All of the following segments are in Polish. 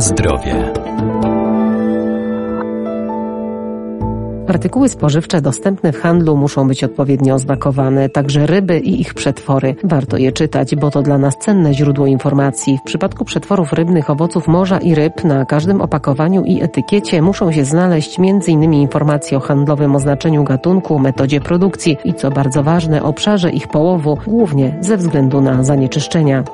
Zdrowie. Artykuły spożywcze dostępne w handlu muszą być odpowiednio oznakowane, także ryby i ich przetwory. Warto je czytać, bo to dla nas cenne źródło informacji. W przypadku przetworów rybnych, owoców morza i ryb na każdym opakowaniu i etykiecie muszą się znaleźć m.in. informacje o handlowym oznaczeniu gatunku, metodzie produkcji i co bardzo ważne, obszarze ich połowu, głównie ze względu na zanieczyszczenia.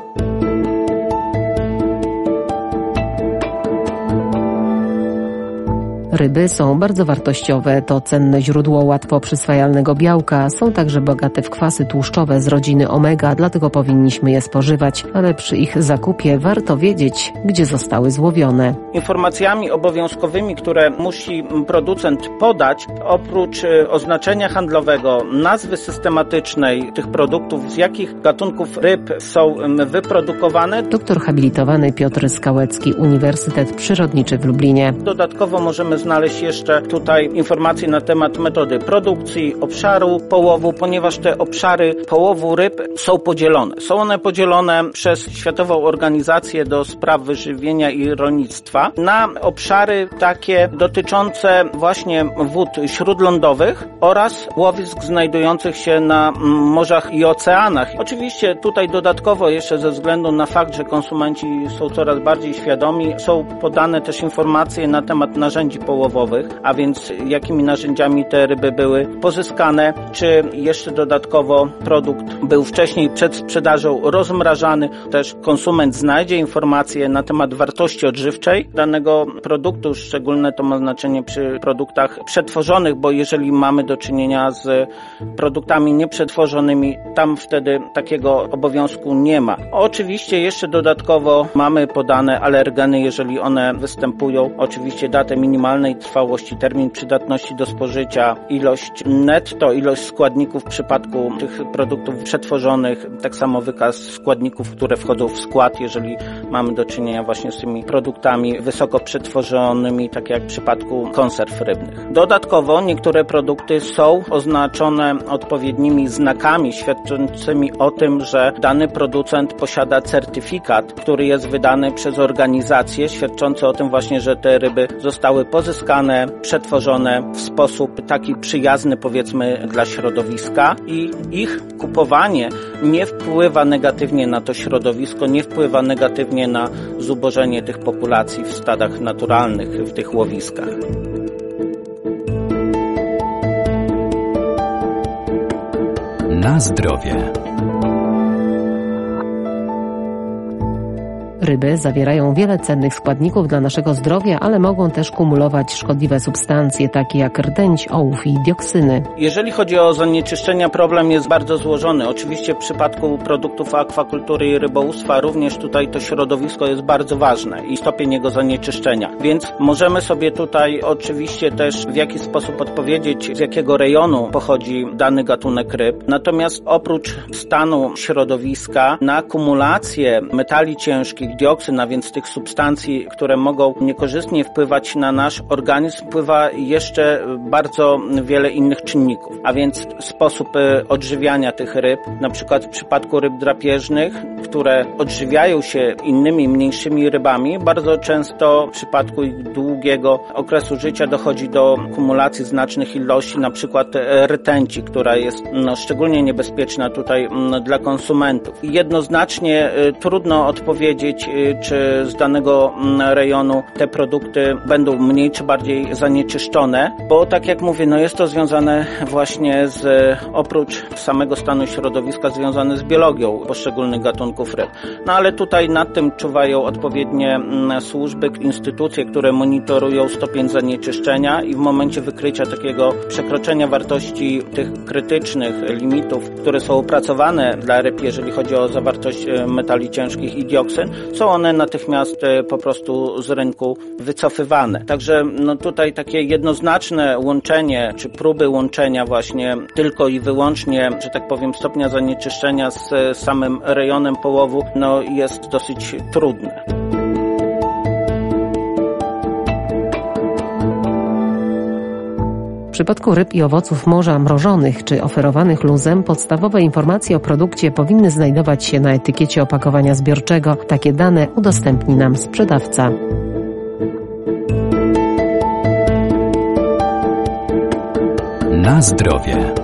Ryby są bardzo wartościowe, to cenne źródło łatwo przyswajalnego białka, są także bogate w kwasy tłuszczowe z rodziny omega, dlatego powinniśmy je spożywać, ale przy ich zakupie warto wiedzieć, gdzie zostały złowione. Informacjami obowiązkowymi, które musi producent podać, oprócz y, oznaczenia handlowego, nazwy systematycznej tych produktów, z jakich gatunków ryb są wyprodukowane. Doktor habilitowany Piotr Skałecki, Uniwersytet Przyrodniczy w Lublinie. Dodatkowo możemy znaleźć jeszcze tutaj informacje na temat metody produkcji, obszaru połowu, ponieważ te obszary połowu ryb są podzielone. Są one podzielone przez Światową Organizację do Spraw Wyżywienia i Rolnictwa na obszary takie dotyczące właśnie wód śródlądowych oraz łowisk znajdujących się na morzach i oceanach. Oczywiście tutaj dodatkowo jeszcze ze względu na fakt, że konsumenci są coraz bardziej świadomi, są podane też informacje na temat narzędzi połowowych połowowych, a więc jakimi narzędziami te ryby były pozyskane, czy jeszcze dodatkowo produkt był wcześniej przed sprzedażą rozmrażany. Też konsument znajdzie informacje na temat wartości odżywczej danego produktu. Szczególne to ma znaczenie przy produktach przetworzonych, bo jeżeli mamy do czynienia z produktami nieprzetworzonymi, tam wtedy takiego obowiązku nie ma. Oczywiście jeszcze dodatkowo mamy podane alergeny, jeżeli one występują. Oczywiście datę minimalną trwałości, termin przydatności do spożycia, ilość netto, ilość składników w przypadku tych produktów przetworzonych, tak samo wykaz składników, które wchodzą w skład, jeżeli mamy do czynienia właśnie z tymi produktami wysoko przetworzonymi, tak jak w przypadku konserw rybnych. Dodatkowo niektóre produkty są oznaczone odpowiednimi znakami świadczącymi o tym, że dany producent posiada certyfikat, który jest wydany przez organizację, świadczący o tym właśnie, że te ryby zostały pozyskane pozyskane, przetworzone w sposób taki przyjazny powiedzmy dla środowiska i ich kupowanie nie wpływa negatywnie na to środowisko, nie wpływa negatywnie na zubożenie tych populacji w stadach naturalnych, w tych łowiskach. Na zdrowie. Ryby zawierają wiele cennych składników dla naszego zdrowia, ale mogą też kumulować szkodliwe substancje, takie jak rtęć, ołów i dioksyny. Jeżeli chodzi o zanieczyszczenia, problem jest bardzo złożony. Oczywiście w przypadku produktów akwakultury i rybołówstwa również tutaj to środowisko jest bardzo ważne i stopień jego zanieczyszczenia. Więc możemy sobie tutaj oczywiście też w jakiś sposób odpowiedzieć, z jakiego rejonu pochodzi dany gatunek ryb. Natomiast oprócz stanu środowiska na kumulację metali ciężkich, dioksyn, a więc tych substancji, które mogą niekorzystnie wpływać na nasz organizm, wpływa jeszcze bardzo wiele innych czynników, a więc sposób e, odżywiania tych ryb, na przykład w przypadku ryb drapieżnych, które odżywiają się innymi, mniejszymi rybami, bardzo często w przypadku ich długiego okresu życia dochodzi do kumulacji znacznych ilości, na przykład e, rtęci, która jest no, szczególnie niebezpieczna tutaj dla konsumentów. Jednoznacznie e, trudno odpowiedzieć, Y, czy z danego mm, rejonu te produkty będą mniej czy bardziej zanieczyszczone, bo tak jak mówię, no jest to związane właśnie z, oprócz samego stanu środowiska, związane z biologią poszczególnych gatunków ryb. No ale tutaj nad tym czuwają odpowiednie mm, służby, instytucje, które monitorują stopień zanieczyszczenia i w momencie wykrycia takiego przekroczenia wartości tych krytycznych limitów, które są opracowane dla ryb, jeżeli chodzi o zawartość y, metali ciężkich i dioksyn, są one natychmiast e, po prostu z rynku wycofywane. Także no tutaj takie jednoznaczne łączenie, czy próby łączenia właśnie tylko i wyłącznie, że tak powiem, stopnia zanieczyszczenia z samym rejonem połowu, no jest dosyć trudne. przypadku ryb i owoców morza mrożonych czy oferowanych luzem podstawowe informacje o produkcie powinny znajdować się na etykiecie opakowania zbiorczego. Takie dane udostępni nam sprzedawca. Na zdrowie.